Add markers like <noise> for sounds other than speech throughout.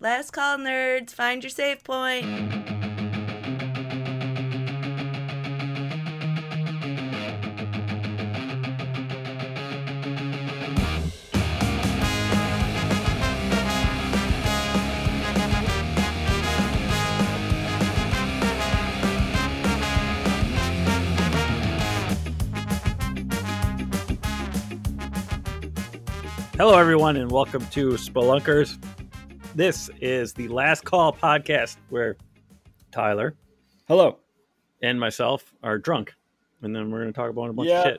Last call, nerds. Find your save point. Hello, everyone, and welcome to Spelunkers. This is the Last Call podcast where Tyler Hello. and myself are drunk, and then we're going to talk about a bunch Yeah.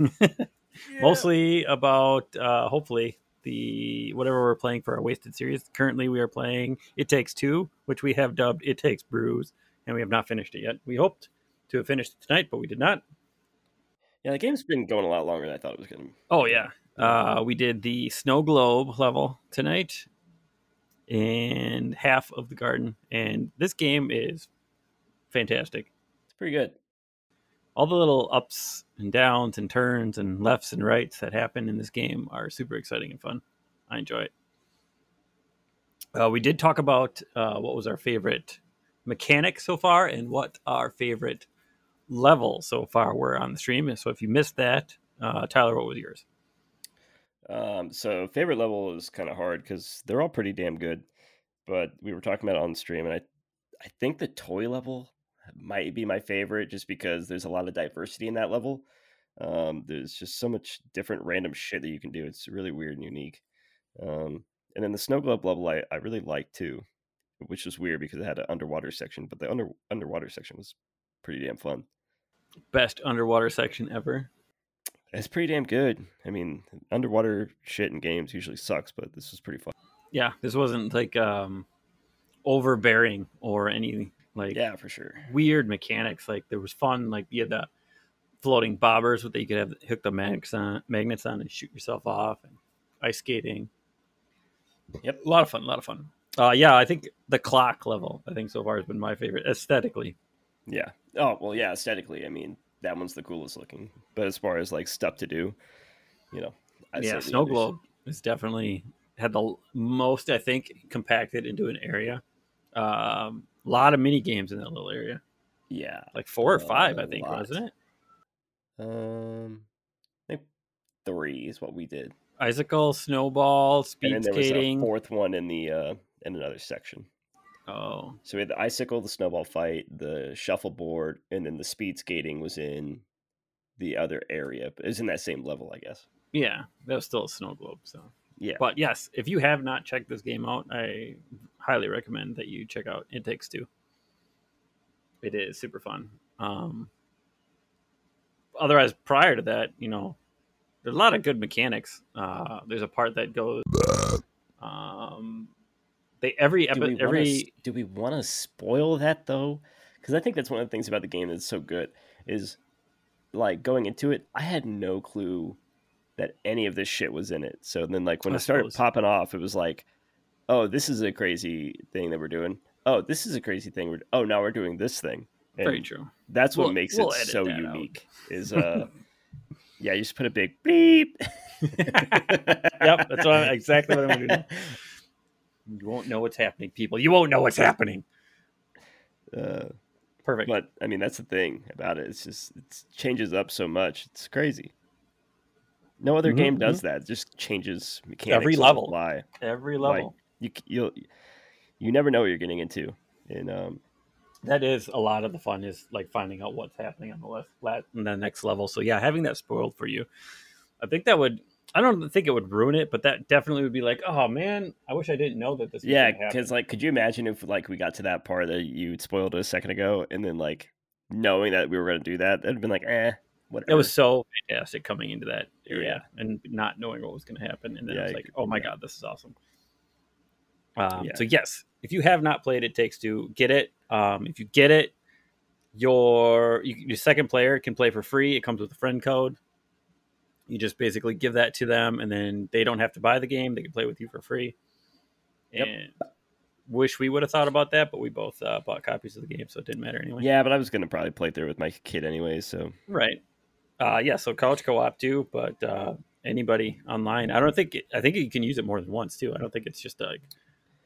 of shit. <laughs> Mostly about, uh, hopefully, the whatever we're playing for our Wasted series. Currently, we are playing It Takes Two, which we have dubbed It Takes Brews, and we have not finished it yet. We hoped to have finished it tonight, but we did not. Yeah, the game's been going a lot longer than I thought it was going to. Oh yeah, uh, we did the snow globe level tonight, and half of the garden. And this game is fantastic. It's pretty good. All the little ups and downs and turns and lefts and rights that happen in this game are super exciting and fun. I enjoy it. Uh, we did talk about uh, what was our favorite mechanic so far and what our favorite level so far were on the stream. And So if you missed that, uh, Tyler, what was yours? Um, so favorite level is kind of hard because they're all pretty damn good. But we were talking about it on stream, and I, I think the toy level might be my favorite just because there's a lot of diversity in that level. Um, there's just so much different random shit that you can do. It's really weird and unique. Um, and then the snow globe level I, I really liked too, which was weird because it had an underwater section, but the under underwater section was pretty damn fun. Best underwater section ever. It's pretty damn good. I mean, underwater shit in games usually sucks, but this was pretty fun. Yeah, this wasn't like um overbearing or any like Yeah, for sure. weird mechanics. Like there was fun. Like you had the floating bobbers that you could have hook the magnets on, magnets on and shoot yourself off, and ice skating. Yep. a lot of fun. A lot of fun. Uh, yeah, I think the clock level. I think so far has been my favorite aesthetically. Yeah. Oh well, yeah. Aesthetically, I mean, that one's the coolest looking. But as far as like stuff to do, you know, I'd yeah, snow globe is definitely had the most. I think compacted into an area. Um, a lot of mini games in that little area. Yeah. like four or five, I think, lot. wasn't it? Um, I think three is what we did, Icicle, snowball, and speed then there was a skating. fourth one in the uh in another section. Oh, So we had the icicle, the snowball fight, the shuffleboard, and then the speed skating was in the other area. But it's in that same level, I guess. yeah, that was still a snow globe. So, Yeah. but yes, if you have not checked this game out, I highly recommend that you check out It Takes Two. It is super fun. Um, otherwise, prior to that, you know, there's a lot of good mechanics. Uh, there's a part that goes. Um, they every do we wanna, every do we want to spoil that though? Because I think that's one of the things about the game that's so good is like going into it. I had no clue that any of this shit was in it. So then, like when I it started suppose. popping off, it was like, oh, this is a crazy thing that we're doing. Oh, this is a crazy thing. We're oh now we're doing this thing. And very true. That's what We'll- makes we'll it so that out. unique. Is uh, <laughs> yeah, you just put a big beep. <laughs> Yep, that's what I'm, exactly what I'm to do. <laughs> You won't know what's happening, people. You won't know what's happening. Uh, Perfect. But I mean, that's the thing about it. It's just it changes up so much. It's crazy. No other Mhm, game does that. It just changes mechanics Every level. fly. Every Like, level. You you'll you never know what you're getting into. And um, that is a lot of the fun is like finding out what's happening on the left, the next level. So yeah, having that spoiled for you, I think that would. I don't think it would ruin it, but that definitely would be like, oh man, I wish I didn't know that this. Yeah, because like, could you imagine if like we got to that part that you spoiled a second ago, and then like knowing that we were going to do that, that'd been like, eh, whatever. it was so fantastic coming into that area and not knowing what was going to happen, and then Yeah, it was like, oh my Yeah. god, this is awesome. Um, Yeah. So yes, if you have not played It Takes Two, get it. Um, if you get it, your your second player can play for free. It comes with a friend code. You just basically give that to them, and then they don't have to buy the game. They can play with you for free. Yep. Wish we would have thought about that, but we both uh, bought copies of the game, so it didn't matter anyway. yeah, but I was going to probably play through with my kid anyways. So Right. Uh, yeah. So college co-op too, but uh, anybody online, I don't think it, I think you can use it more than once too. I don't think it's just like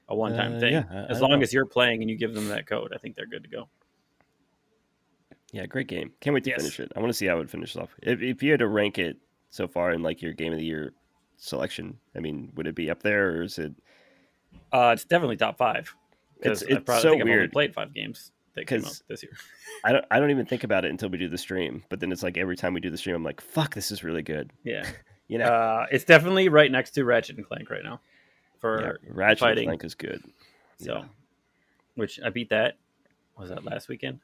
a one time Uh, thing. yeah, as long know. as you're playing and you give them that code, I think they're good to go. Yeah, great game. Can't wait to Yes. finish it. I want to see how it finishes off. If, if you had to rank it so far in like your game of the year selection, I mean, would it be up there or is it? Uh, it's definitely top five. It's- 'cause I it's probably so think I've only weird. played five games that came out this year. I don't. I don't even think about it until we do the stream. But then it's like every time we do the stream, I'm like, "Fuck, this is really good." Yeah, <laughs> You know, uh, it's definitely right next to Ratchet and Clank right now. For yeah, Ratchet fighting. and Clank is good. so, Yeah. which I beat that. Was that last weekend?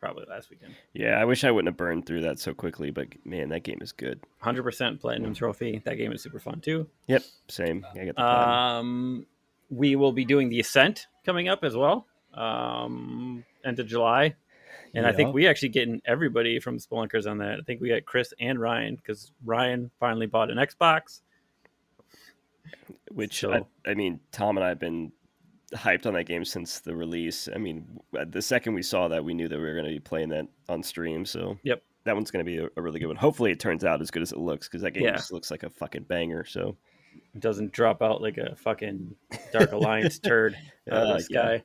Probably last weekend. Yeah, I wish I wouldn't have burned through that so quickly, but man, that game is good. Hundred percent platinum trophy. That game is super fun too. Yep, same. I get the. Um, we will be doing the Ascent coming up as well. Um, end of July, and I think we actually getting everybody from Spelunkers on that. I think we got Chris and Ryan because Ryan finally bought an Xbox. Which so- I, I mean, Tom and I have been hyped on that game since the release. I mean, the second we saw that, we knew that we were going to be playing that on stream. So Yep. that one's going to be a, a really good one. Hopefully, it turns out as good as it looks because that game Yeah. just looks like a fucking banger. So It doesn't drop out like a fucking Dark <laughs> Alliance turd out of Uh, the sky.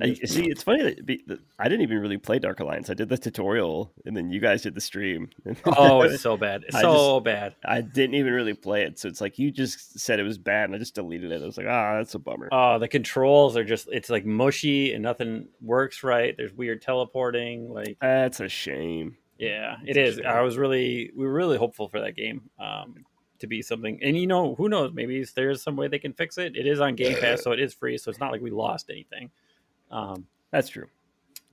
I, see, it's funny that, be, that I didn't even really play Dark Alliance. I did the tutorial, and then you guys did the stream. <laughs> Oh, it's so bad. It's I so bad. I didn't even really play it, so it's like you just said it was bad, and I just deleted it. I was like, ah, that's a bummer. Oh, the controls are just it's like mushy and nothing works right. There's weird teleporting. Like That's a shame. Yeah, It's it a is. I was really, we were really hopeful for that game um, to be something. And you know, who knows? Maybe there's some way they can fix it. It is on Game Pass, <sighs> so it is free. So it's not like we lost anything. Um, That's true.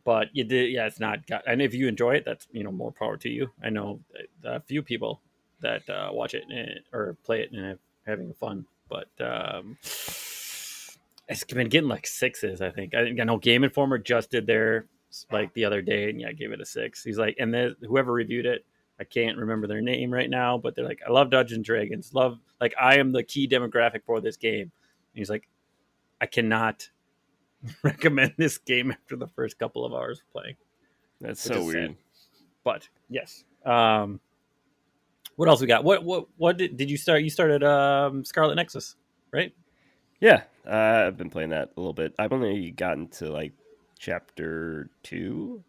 but you did, yeah. It's not. Got, and if you enjoy it, that's you know more power to you. I know a few people that uh, watch it and, or play it and have, having fun, but. Um, it's been getting like sixes, I think. I I know Game Informer just did their like the other day, and yeah, I gave it a six. He's like, and then whoever reviewed it, I can't remember their name right now, but they're like, I love Dungeons and Dragons, love like I am the key demographic for this game. And he's like, I cannot <laughs> recommend this game after the first couple of hours of playing. That's so is sad. weird. But yes, um, what else we got? What what what did, did you start? You started um, Scarlet Nexus, right? Yeah, uh, I've been playing that a little bit. I've only gotten to like chapter two.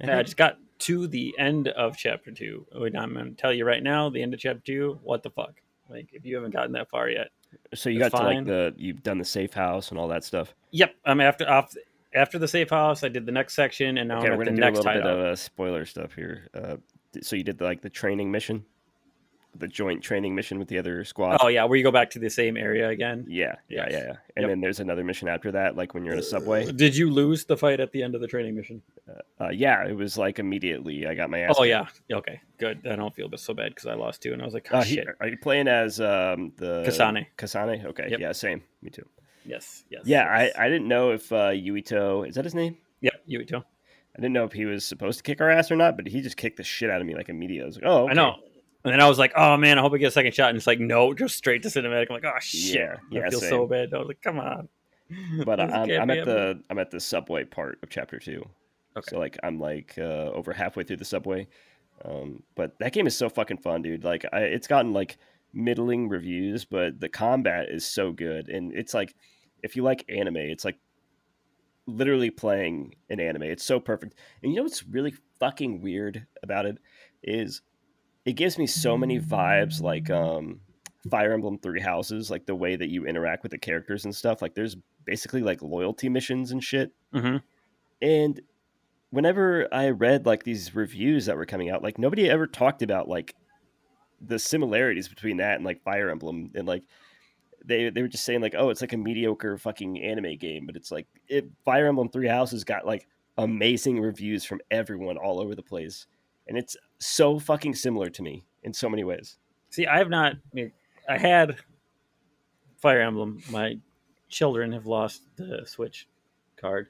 I Yeah, I just got to the end of chapter two. Wait, I'm going to tell you right now, the end of chapter two. What the fuck? Like, if you haven't gotten that far yet, so you got to like fine. the you've done the safe house and all that stuff. yep. I'm after off after the safe house. I did the next section, and now okay, I'm we're at gonna do a next little bit of uh, spoiler stuff here. Uh, so you did like the training mission, the joint training mission with the other squad. Oh yeah, where you go back to the same area again. yeah, yeah, Yes. yeah, yeah. And Yep. then there's another mission after that, like when you're in a subway. Did you lose the fight at the end of the training mission? Uh, yeah, it was like immediately I got my ass. Oh kicked. yeah. Okay. Good. I don't feel so bad because I lost two, and I was like, oh Uh, he- shit. are you playing as um, the Kasane. Kasane? Okay, Yep. yeah, same. Me too. Yes. Yes. Yeah, yes. I, I didn't know if uh, Yuito is that his name? Yep. You too. I didn't know if he was supposed to kick our ass or not, but he just kicked the shit out of me like immediately. I was like, oh, okay. I know. And then I was like, oh man, I hope I get a second shot. And it's like, no, just straight to cinematic. I'm like, oh shit. Yeah, yeah, I feel same. so bad. I was like, come on. But <laughs> I'm, I'm at the I'm at the subway part of chapter two. Okay. So like I'm like uh, over halfway through the subway. Um, but that game is so fucking fun, dude. Like I, it's gotten like middling reviews, but the combat is so good, and it's like if you like anime, it's like literally playing an anime. It's so perfect. And you know what's really fucking weird about it is it gives me so many vibes like um Fire Emblem Three Houses, like the way that you interact with the characters and stuff. Like there's basically like loyalty missions and shit. hmm And whenever I read like these reviews that were coming out, like nobody ever talked about like the similarities between that and like Fire Emblem and like they they were just saying like oh it's like a mediocre fucking anime game, but it's like it Fire Emblem Three Houses got like amazing reviews from everyone all over the place, and it's so fucking similar to me in so many ways. See, I have not. I, had Fire Emblem. My children have lost the Switch card,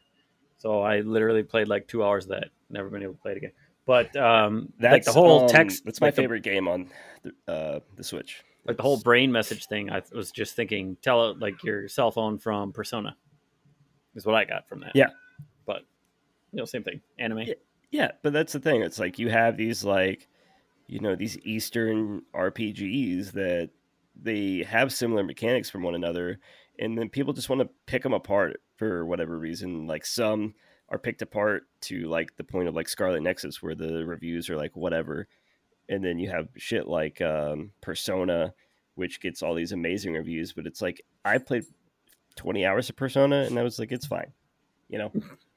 so I literally played like two hours of that. Never been able to play it again. But um, like the whole um, text, That's my like the- favorite game on the, uh, the Switch. like the whole brain message thing. I was just thinking, tell it like your cell phone from Persona. Is what I got from that. Yeah. but you know, same thing. Anime. Yeah. Yeah, but that's the thing. It's like you have these like, you know, these Eastern RPGs that they have similar mechanics from one another, and then people just want to pick them apart for whatever reason. Like some are picked apart to like the point of like Scarlet Nexus, where the reviews are like whatever, and then you have shit like um, Persona, which gets all these amazing reviews, but it's like I played twenty hours of Persona, and I was like, it's fine, you know. <laughs>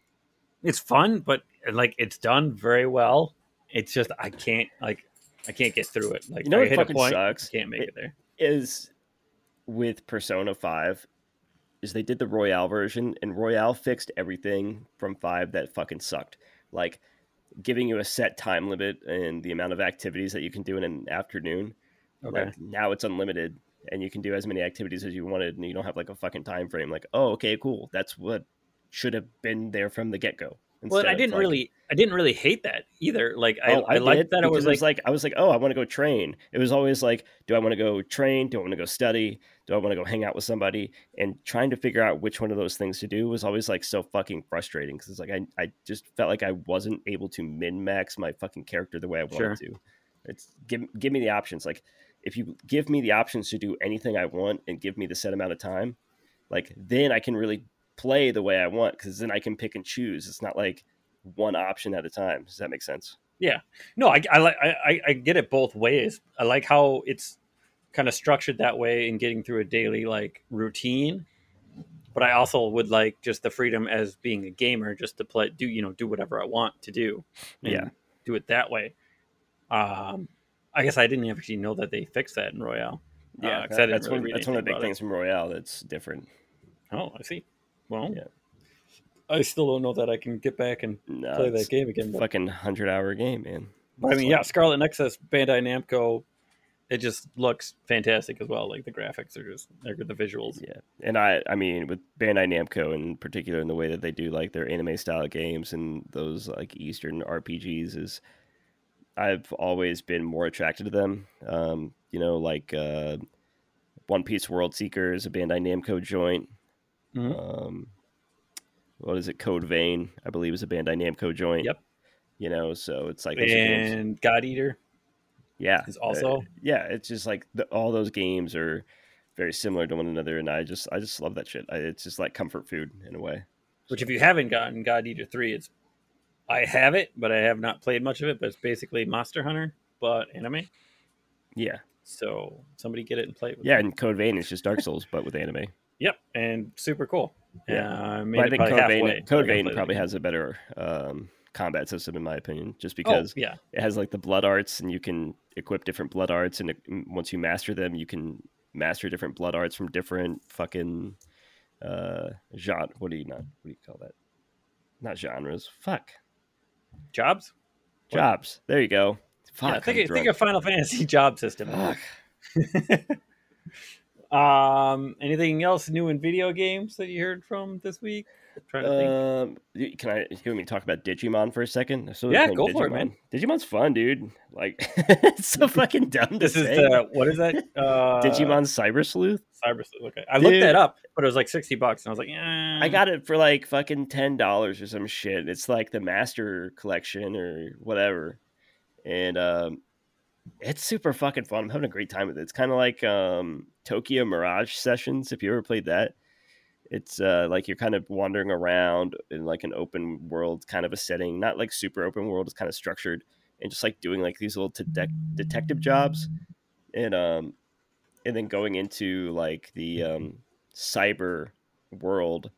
It's fun, but like it's done very well. It's just I can't like I can't get through it. Like You know I hit a point, sucks? Can't make It- it there. is with Persona 5 is they did the Royal version and Royal fixed everything from 5 that fucking sucked. Like giving you a set time limit and the amount of activities that you can do in an afternoon. Okay. Like now it's unlimited and you can do as many activities as you wanted and you don't have like a fucking time frame like, "Oh, okay, cool. That's what should have been there from the get-go." Well, Instead I didn't like, really, I didn't really hate that either. Like I, Oh, I, liked that it was because like, I was like, oh, I want to go train. It was always like, do I want to go train? Do I want to go study? Do I want to go hang out with somebody? And trying to figure out which one of those things to do was always like so fucking frustrating because it's like I, I just felt like I wasn't able to min max my fucking character the way I wanted Sure. to. It's give give me the options. Like if you give me the options to do anything I want and give me the set amount of time, like then I can really play the way I want because then I can pick and choose. It's not like one option at a time. Does that make sense? Yeah. No, I, I like, I, I- get it both ways. I like how it's kind of structured that way in getting through a daily like routine. But I also would like just the freedom as being a gamer, just to play, do you know, do whatever I want to do, and Yeah. do it that way. Um, I guess I didn't actually know that they fixed that in Royal. Yeah, 'cause I didn't that's really one. That's one of the big about it. things from Royal that's different. Oh, I see. Well, Yeah. I still don't know that I can get back and No, play that game again. fucking hundred hour game, man. but I mean, like- yeah, Scarlet Nexus, Bandai Namco, it just looks fantastic as well. Like the graphics are just, they're. The visuals. yeah. And I, I mean, with Bandai Namco in particular, in the way that they do like their anime style games and those like Eastern RPGs, is I've always been more attracted to them. Um, you know, like uh, One Piece World Seeker is a Bandai Namco joint. Mhm. Um, what is it? Code Vein, I believe, is a Bandai Namco joint. Yep. You know, so it's like And God Eater yeah is also uh, yeah it's just like the, all those games are very similar to one another and i just i just love that shit I, it's just like comfort food in a way which if you haven't gotten God Eater 3, it's I have it, but I have not played much of it, but it's basically Monster Hunter, but anime. yeah So somebody get it and play it with yeah me. and code vein is just dark souls but with anime Yep, and super cool. Yeah. I made i think code vein code vein probably has a better um, combat system in my opinion just Oh, because yeah, it has like the blood arts and you can equip different blood arts and once you master them you can master different blood arts from different fucking uh genre what do you not what do you call that not genres fuck jobs. What? jobs there you go fuck yeah, think, of- think of Final Fantasy <laughs> job system. Fuck. <laughs> um, anything else new in video games that you heard from this week? trying to. Um, y- can I hear me talk about Digimon for a second? I'm still Yeah, playing go for it, man. Digimon's fun, dude. Like, <laughs> it's so <laughs> fucking dumb. To This is the what is that? <laughs> Uh, Digimon Cyber Sleuth. Cyber. Okay, I looked that up, but it was like sixty bucks, and I was like, eh. I got it for like fucking ten dollars or some shit. It's like the Master Collection or whatever, and um, it's super fucking fun. I'm having a great time with it. It's kind of like um, Tokyo Mirage Sessions. If you ever played that, it's uh, like you're kind of wandering around in like an open world kind of a setting, not like super open world. It's kind of structured and just like doing like these little detec detective jobs, and um, and then going into like the um, cyber world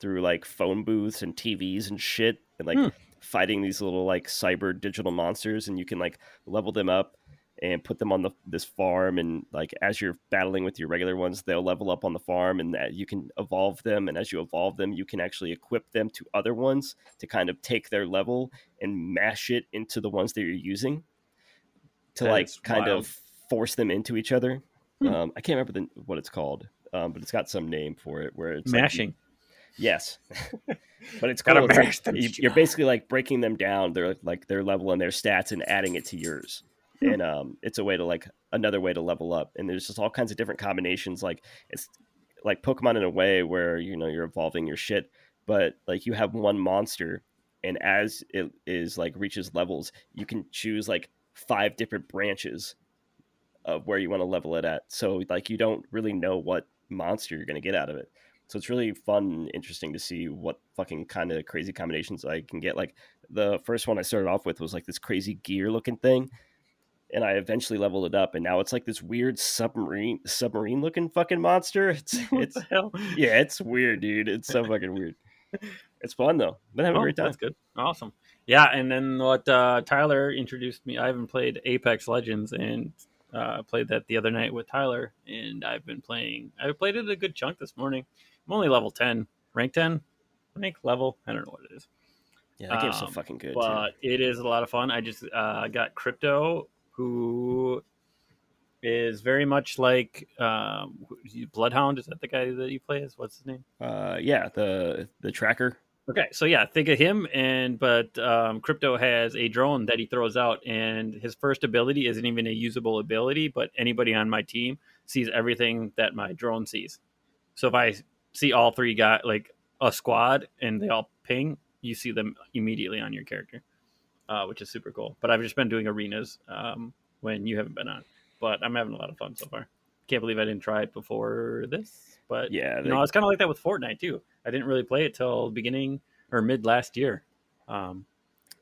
through like phone booths and TVs and shit, and like Hmm. fighting these little like cyber digital monsters, and you can like level them up and put them on the this farm, and like as you're battling with your regular ones, they'll level up on the farm, and that you can evolve them, and as you evolve them, you can actually equip them to other ones to kind of take their level and mash it into the ones that you're using to That like kind wild. of force them into each other. Hmm. Um, I can't remember the, what it's called, um, but it's got some name for it where it's like mashing. yes, <laughs> but it's <laughs> Gotta cool. It's like mash you, you're basically like breaking them down. They're like their level and their stats and adding it to yours. Hmm. And um, it's a way to like another way to level up. And there's just all kinds of different combinations. Like it's like Pokemon in a way where you know you're evolving your shit, but like you have one monster, and as it is like reaches levels, you can choose like five different branches of where you want to level it at. So like you don't really know what monster you're to get out of it. So it's really fun and interesting to see what fucking kind of crazy combinations I can get. Like the first one I started off with was like this crazy gear looking thing. And I eventually leveled it up, and now it's like this weird submarine submarine looking fucking monster. <laughs> It's <laughs> it's yeah, it's weird, dude. It's so fucking weird. It's fun though. Been having Oh, a great time. That's good. Awesome. Yeah, and then what uh, Tyler introduced me. I haven't played Apex Legends and uh, played that the other night with Tyler, and I've been playing. I played it a good chunk this morning. I'm only level ten, rank ten, rank level. I don't know what it is, Yeah, that game's so Um, fucking good. too. but it is a lot of fun. I just uh, got Crypto, who is very much like um, Bloodhound. Is that the guy that you play as? What's his name? Uh, yeah, the the tracker. Okay, so yeah, think of him, and but um, Crypto has a drone that he throws out, and his first ability isn't even a usable ability, but anybody on my team sees everything that my drone sees. So if I see all three got like a squad and they all ping, you see them immediately on your character, uh, which is super cool. But I've just been doing arenas um, when you haven't been on, but I'm having a lot of fun so far. Can't believe I didn't try it before this, but Yeah, you they- know, it's kind of like that with Fortnite too. I didn't really play it till beginning or mid last year. Um,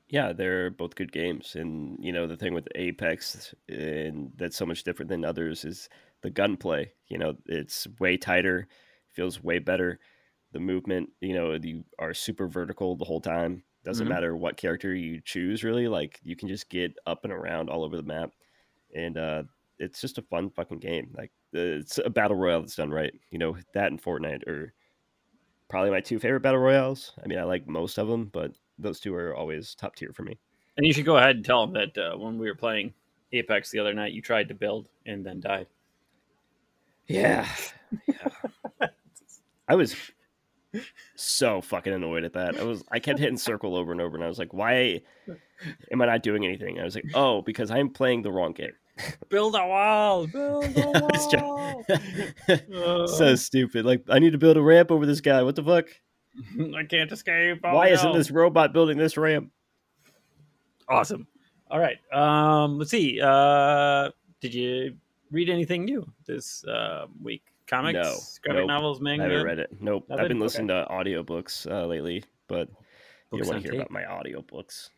yeah, they're both good games. And you know, the thing with Apex and that's so much different than others is the gunplay. You know, it's way tighter, feels way better. The movement, you know, you are super vertical the whole time. Doesn't Mhm. matter what character you choose, really. Like you can just get up and around all over the map, and uh, it's just a fun fucking game. Like it's a battle royale that's done right. You know, that and Fortnite are probably my two favorite battle royales. I mean, I like most of them, but those two are always top tier for me. and you should go ahead and tell them that uh, when we were playing Apex the other night, you tried to build and then died. Yeah. <laughs> Yeah. I was so fucking annoyed at that. I was I kept hitting circle over and over and I was like, why <laughs> am I not doing anything? I was like, oh, because I'm playing the wrong game. <laughs> Build a wall. Build a <laughs> wall. so stupid. Like I need to build a ramp over this guy. What the fuck? I can't escape. Oh, why isn't this robot building this ramp? awesome? All right. Um, let's see. Uh, did you read anything new this uh, week? Comics, No. graphic Nope. novels, I manga. haven't read it. Nope. I've been listening to audiobooks uh, lately, but you don't want to hear tape. about my audiobooks.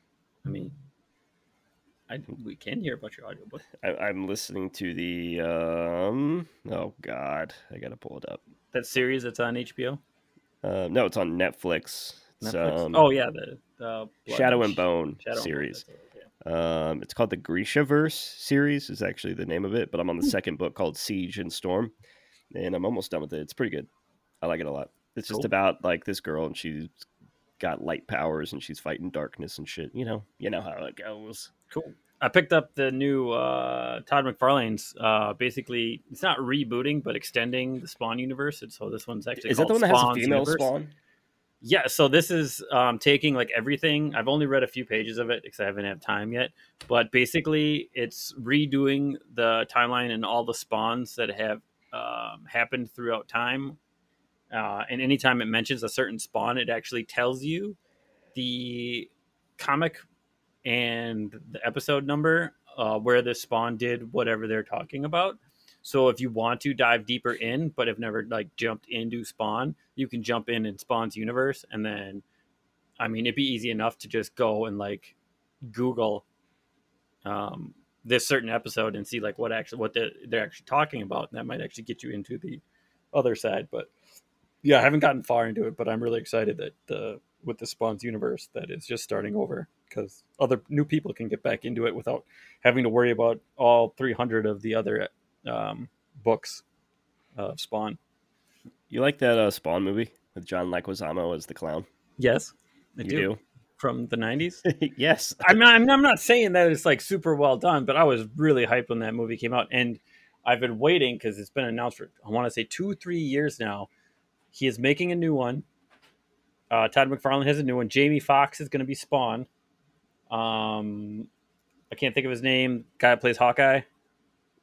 I mean, I we can hear about your audiobook. I, I'm listening to the um oh god, I gotta pull it up. That series that's on HBO. Uh, no, it's on Netflix. It's, Netflix. um, oh yeah, the, the Shadow and Bone Shadow and Bone, series. it, okay. Um, it's called the Grisha Verse series. Is actually the name of it, but I'm on Hmm. the second book called Siege and Storm, and I'm almost done with it. It's pretty good. I like it a lot. It's just Cool. about like this girl and she's got light powers and she's fighting darkness and shit. You know, you know how it goes. Cool. I picked up the new uh, Todd McFarlane's. Uh, basically, it's not rebooting, but extending the Spawn universe. And so this one's actually Is that the one that has a female Universe. spawn? Yeah. So this is um, taking like everything. I've only read a few pages of it because I haven't had time yet. But basically, it's redoing the timeline and all the spawns that have um, happened throughout time. Uh, and anytime it mentions a certain spawn, it actually tells you the comic and the episode number uh, where the spawn did whatever they're talking about. So if you want to dive deeper in, but have never like jumped into Spawn, you can jump in in Spawn's universe, and then, I mean, it'd be easy enough to just go and like Google um, this certain episode and see like what actually what they're, they're actually talking about, and that might actually get you into the other side. But yeah, I haven't gotten far into it, but I'm really excited that uh, with the Spawn's universe that is just starting over because other new people can get back into it without having to worry about all 300 of the other um, books of Spawn. You like that uh, Spawn movie with John Leguizamo as the clown? Yes, I you do. From the 90s. <laughs> yes. I'm not, I'm not- I'm not saying that it's like super well done, but I was really hyped when that movie came out. And I've been waiting because it's been announced for, I want to say, two, three years now. He is making a new one. Uh, Todd McFarlane has a new one. Jamie Foxx is going to be Spawn. Um, I can't think of his name. Guy plays Hawkeye.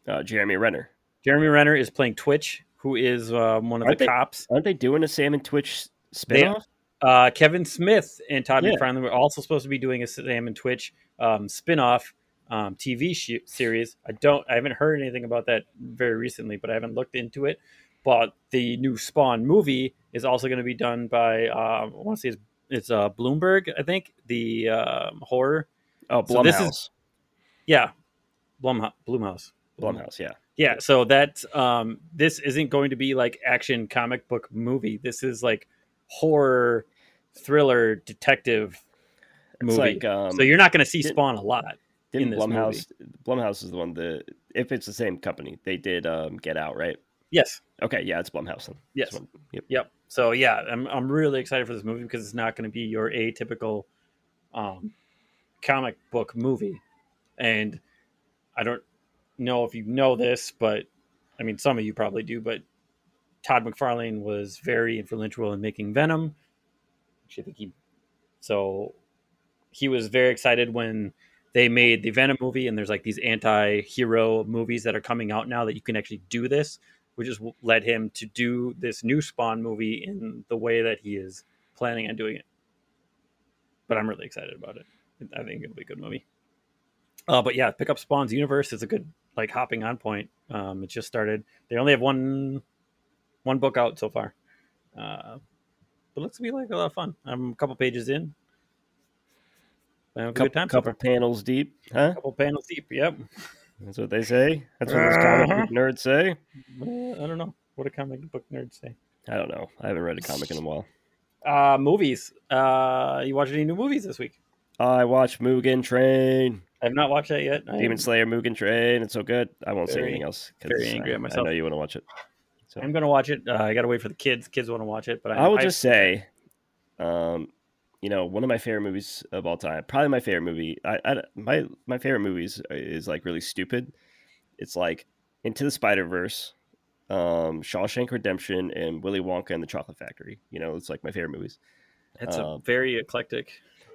Uh, Jeremy Renner. Jeremy Renner is playing Twitch, who is um, one of Aren't the they- cops. Aren't they doing a Sam and Twitch spinoff? Uh, Kevin Smith and Todd Yeah. McFarlane were also supposed to be doing a Sam and Twitch um, spin-off um, TV sh- series. I don't, I haven't heard anything about that very recently, but I haven't looked into it. but the new Spawn movie is also going to be done by uh, I want to say it's, it's uh, Bloomberg, I think the um, horror. Oh, So this Blumhouse. is- Yeah, Blumhouse. Blumhouse. Blumhouse, yeah. Yeah, so that um, this isn't going to be like action comic book movie. This is like horror, thriller, detective movie. like um, so you're not going to see Spawn a lot. didn't in this Blumhouse. Blumhouse is the one that if it's the same company, they did um, Get Out, right? Yes, Okay, yeah, it's Blumhouse. Then. Yes. One. Yep. Yep. So yeah, I'm I'm really excited for this movie because it's not going to be your atypical um, comic book movie, and I don't know if you know this, but I mean some of you probably do. But Todd McFarlane was very influential in making Venom. Which I think he so he was very excited when they made the Venom movie, and there's like these anti-hero movies that are coming out now that you can actually do this which has led him to do this new Spawn movie in the way that he is planning on doing it. But I'm really excited about it. I think it'll be a good movie. Uh, but yeah, pick up Spawn's universe. It's a good like hopping on point. Um, it just started. They only have one one book out so far, uh, but it looks to be like a lot of fun. I'm a couple pages in. I have a Couple, good time couple panels deep, huh? couple panels deep. Yep. That's what they say. That's what those comic Uh-huh. book nerds say. Uh, I don't know what a comic book nerd say. I don't know. I haven't read a comic in a while. Uh, movies. Uh, you watched any new movies this week? I watched Mugen Train, I have not watched that yet. Demon Slayer Mugen Train. It's so good. I won't say Very- anything else. very angry uh, at I know you want to watch it. So I'm gonna watch it. Uh, I gotta wait for the kids. Kids want to watch it, but I, I will I- just say, um, you know, one of my favorite movies of all time, probably my favorite movie. I, I my my favorite movies is like really stupid. It's like Into the Spider Verse, um, Shawshank Redemption, and Willy Wonka and the Chocolate Factory. You know, it's like my favorite movies. it's a um, very eclectic.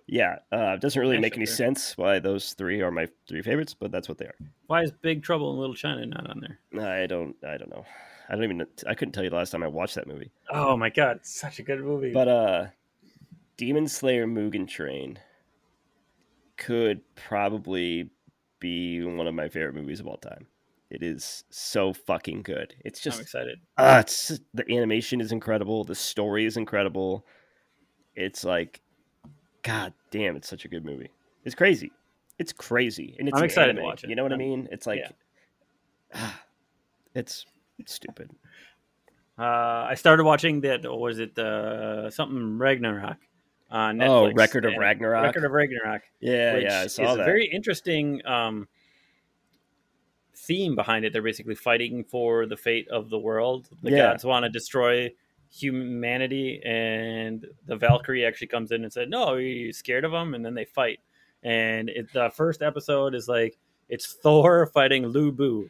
Yeah, uh, it doesn't really make any sense why those three are my three favorites, but that's what they are. Why is Big Trouble in Little China not on there? I don't, I don't know. I don't even. I couldn't tell you the last time I watched that movie. Oh my god, such a good movie. But uh Demon Slayer Mugen Train could probably be one of my favorite movies of all time. It is so fucking good. It's just I'm excited. uh, it's the animation is incredible, the story is incredible. It's like god damn, it's such a good movie. It's crazy. It's crazy. And it's I'm an excited to watch it. You know what I I'm- mean? It's like yeah. it's <sighs> it's stupid. Uh, I started watching that. Or was it uh, something Ragnarok on Oh, Record of Ragnarok. Record of Ragnarok. Yeah, which yeah, I saw a that. very interesting um, theme behind it. They're basically fighting for the fate of the world. The Yeah. gods want to destroy humanity, and the Valkyrie actually comes in and said, "No, are you scared of them?" And then they fight. And it, the first episode is like it's Thor fighting Lu Bu.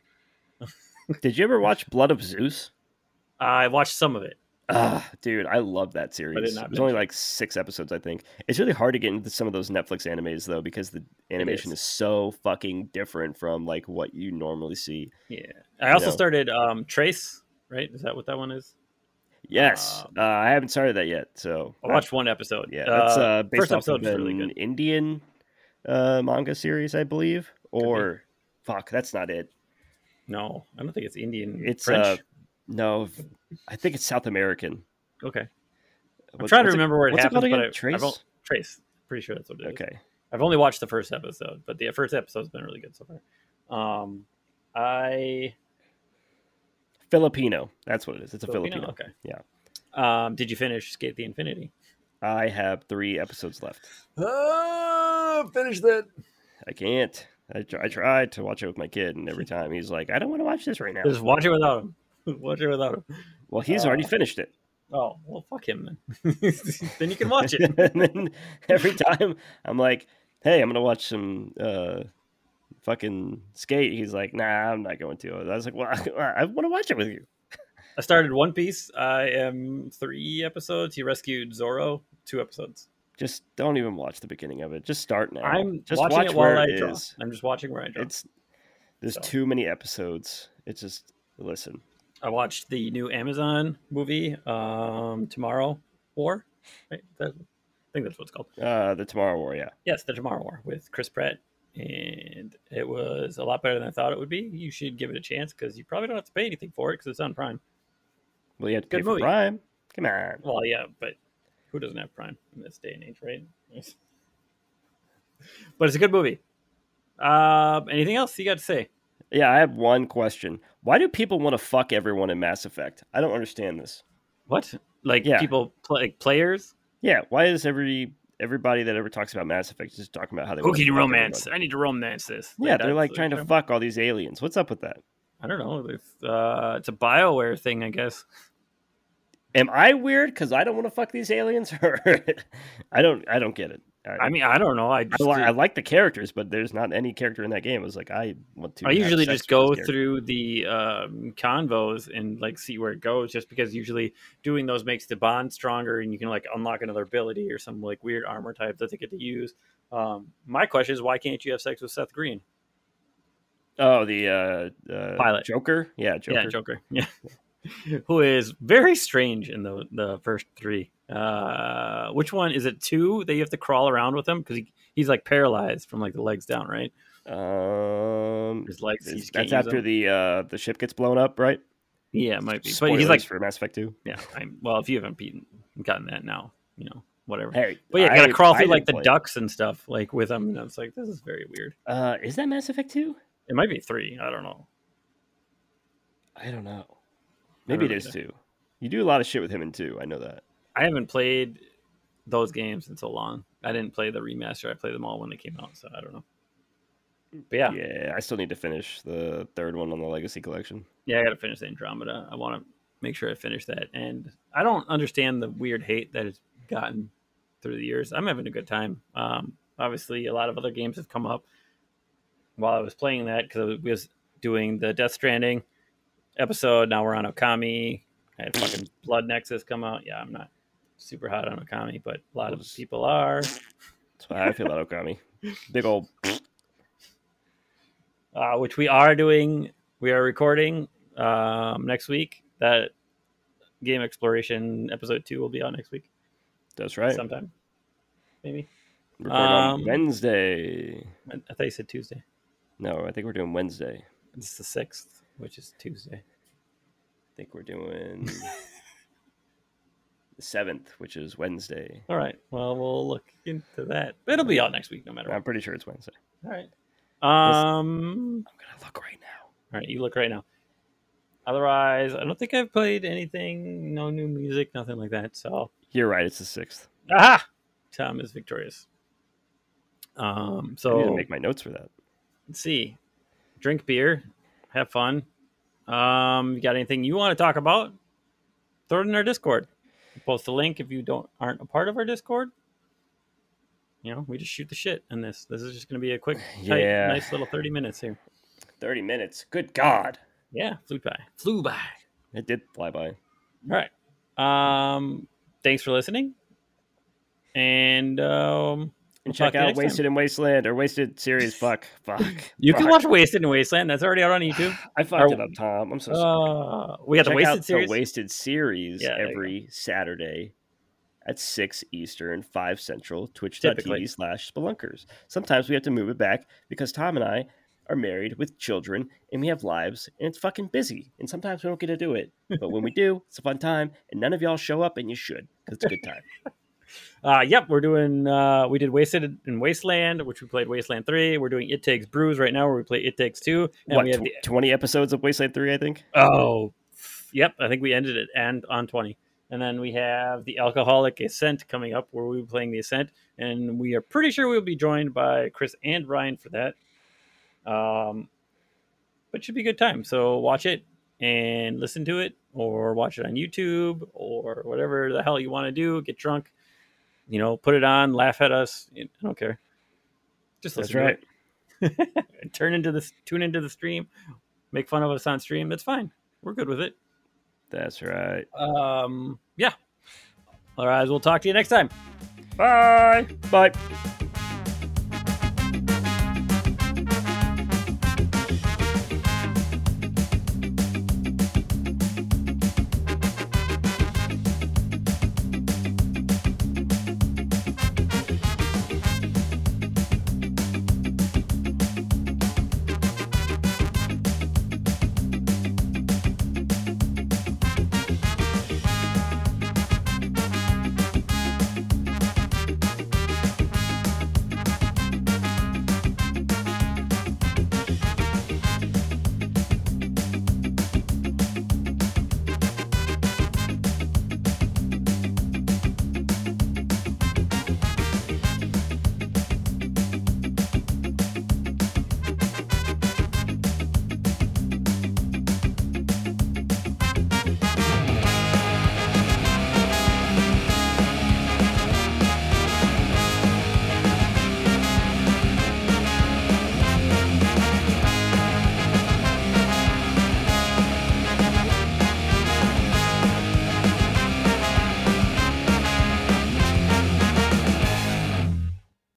<laughs> Did you ever watch Blood of Zeus? I watched some of it. Ah, dude, I love that series. not It was only like six episodes, I think. It's really hard to get into some of those Netflix animes though, because the animation is. is. so fucking different from like what you normally see. Yeah, I also know. started um, Trace. Right? Is that what that one is? Yes, Um, uh, I haven't started that yet, so I watched one episode. Yeah, that's uh, based first off episode of an really. Indian uh, manga series, I believe. Or fuck, that's not it. No, I don't think it's Indian. It's French. uh, no, I think it's South American. okay. I'm What- trying to what's it- remember where it it but? I, Trace? I've, Trace. Pretty sure that's what it is. Okay, I've only watched the first episode, but the first episode's been really good so far. Um, I Filipino. That's what it is. It's a Filipino? Filipino. Okay. Yeah. Um, did you finish SK8 the Infinity? I have three episodes left. Oh, finish that. I can't. I, tr- I tried to watch it with my kid, and every time he's like, "I don't want to watch this right now." Just watch it without him. <laughs> watch it without him. Well, he's already Uh, finished it, Oh, well, fuck him then. <laughs> then you can watch it. <laughs> and then every time I'm like, "Hey, I'm gonna watch some uh, fucking skate." He's like, "Nah, I'm not going to." I was like, "Well, <laughs> I, want to watch it with you." <laughs> I started One Piece. I am three episodes. He rescued Zoro. Two episodes. Just don't even watch the beginning of it. Just start now. I'm just watching watch it while where I it draw. is. I'm just watching where I draw. It's there's So. too many episodes. It's just listen. I watched the new Amazon movie, um, Tomorrow War. Right? That, I think that's what it's called. Uh, the Tomorrow War, yeah. Yes, the Tomorrow War with Chris Pratt, and it was a lot better than I thought it would be. You should give it a chance because you probably don't have to pay anything for it because it's on Prime. Well, you have to Good pay for movie. Prime. Come on. Well, yeah, but who doesn't have Prime in this day and age, right? <laughs> but it's a good movie. Um, anything else you got to say? Yeah, I have one question. Why do people want to fuck everyone in Mass Effect? I don't understand this. What? Like Yeah. people play like players? Yeah, why is every everybody that ever talks about Mass Effect is just talking about how they want Okay, to to romance. I need to romance this. Yeah, they're like trying to fuck all these aliens. What's up with that? I don't know. It's, uh, it's a Bioware thing, I guess. Am I weird because I don't want to fuck these aliens, <laughs> or I don't? I don't get it. I, I mean, I don't know. I I, just li- I like the characters, but there's not any character in that game. It was like I want to. I usually just go through the um, convos and like see where it goes, just because usually doing those makes the bond stronger, and you can like unlock another ability or some like weird armor type that they get to use. Um, my question is, why can't you have sex with Seth Green? Oh, the uh, uh, Pilot. Joker. Yeah, Joker. Yeah, Joker. <laughs> Yeah, who is very strange in the the first three. Uh, which one is it? Two that you have to crawl around with him because he, he's like paralyzed from like the legs down, right? Um, His legs. is- he just can't that's after the uh the ship gets blown up, right? yeah, it might be. But Spoilers he's like, for Mass Effect Two. yeah. I'm, well, if you haven't beaten, gotten that now, you know, whatever. Hey, But yeah, you gotta crawl I through like the play ducks and stuff, like with them. And it's like this is very weird. Uh, is that Mass Effect Two? It might be three. I don't know. I don't know. Maybe it don't is either. two. You do a lot of shit with him in two. I know that. I haven't played those games in so long. I didn't play the remaster. I played them all when they came out, so I don't know. But yeah, yeah, I still need to finish the third one on the Legacy Collection. Yeah, I got to finish the Andromeda. I want to make sure I finish that, and I don't understand the weird hate that it's gotten through the years. I'm having a good time. Um, obviously, a lot of other games have come up while I was playing that because I was doing the Death Stranding episode. Now we're on Okami. I had fucking Blood Nexus come out. Yeah, I'm not super hot on Okami, but a lot of people are. That's how I feel about Okami. <laughs> Big old. uh, which we are doing. We are recording um, next week. That game exploration episode two will be out next week, That's right. sometime, maybe. Recording on Um, Wednesday. I thought you said Tuesday. No, I think we're doing Wednesday. It's the sixth, which is Tuesday. I think we're doing <laughs> seventh, which is Wednesday. All right. Well, we'll look into that. It'll be out next week, no matter I'm what. pretty sure it's Wednesday. All right. Um. I'm gonna look right now. All right. You look right now. Otherwise, I don't think I've played anything. No new music, nothing like that. So You're right. It's the sixth. Aha! Tom is victorious. Um, I need to so make my notes for that. let's see. Drink beer, have fun. Um, you got anything you want to talk about? Throw it in our Discord. Post a link if you don't aren't a part of our Discord. You know, we just shoot the shit in this. This is just going to be a quick, <sighs> tight, Yeah. nice little thirty minutes here. Thirty minutes. Good God, Yeah, flew by, flew by. it did fly by. All right. Um, thanks for listening, and um, And check out. Wasted and Wasteland or Wasted series. Fuck, <laughs> fuck. you can watch Wasted in Wasteland. That's already out on YouTube. <sighs> I fucked or- it up, Tom. I'm so sorry. Uh, we got the Wasted series. the Wasted series Yeah, every Saturday at 6 Eastern, 5 Central, twitch.tv slash spelunkers. Sometimes we have to move it back because Tom and I are married with children and we have lives and it's fucking busy. And sometimes we don't get to do it. But when we do, it's a fun time and none of y'all show up and you should because it's a good time. <laughs> Uh, yep, we're doing. Uh, we did Wasted in Wasteland, which we played Wasteland Three. We're doing It Takes Brews right now, where we play It Takes Two, and what, we have tw- the 20 episodes of Wasteland 3, I think? oh, yep. I think we ended it and on twenty, and then we have the Alcoholic Ascent coming up, where we'll be playing the Ascent, and we are pretty sure we'll be joined by Chris and Ryan for that. Um, but it should be a good time. So watch it and listen to it, or watch it on YouTube, or whatever the hell you want to do. Get drunk, you know, put it on, laugh at us. I don't care. Just That's listen right. it. <laughs> Turn into this, tune into the stream, make fun of us on stream. That's fine. We're good with it. That's right. Um, yeah. All right. we'll talk to you next time. Bye. Bye.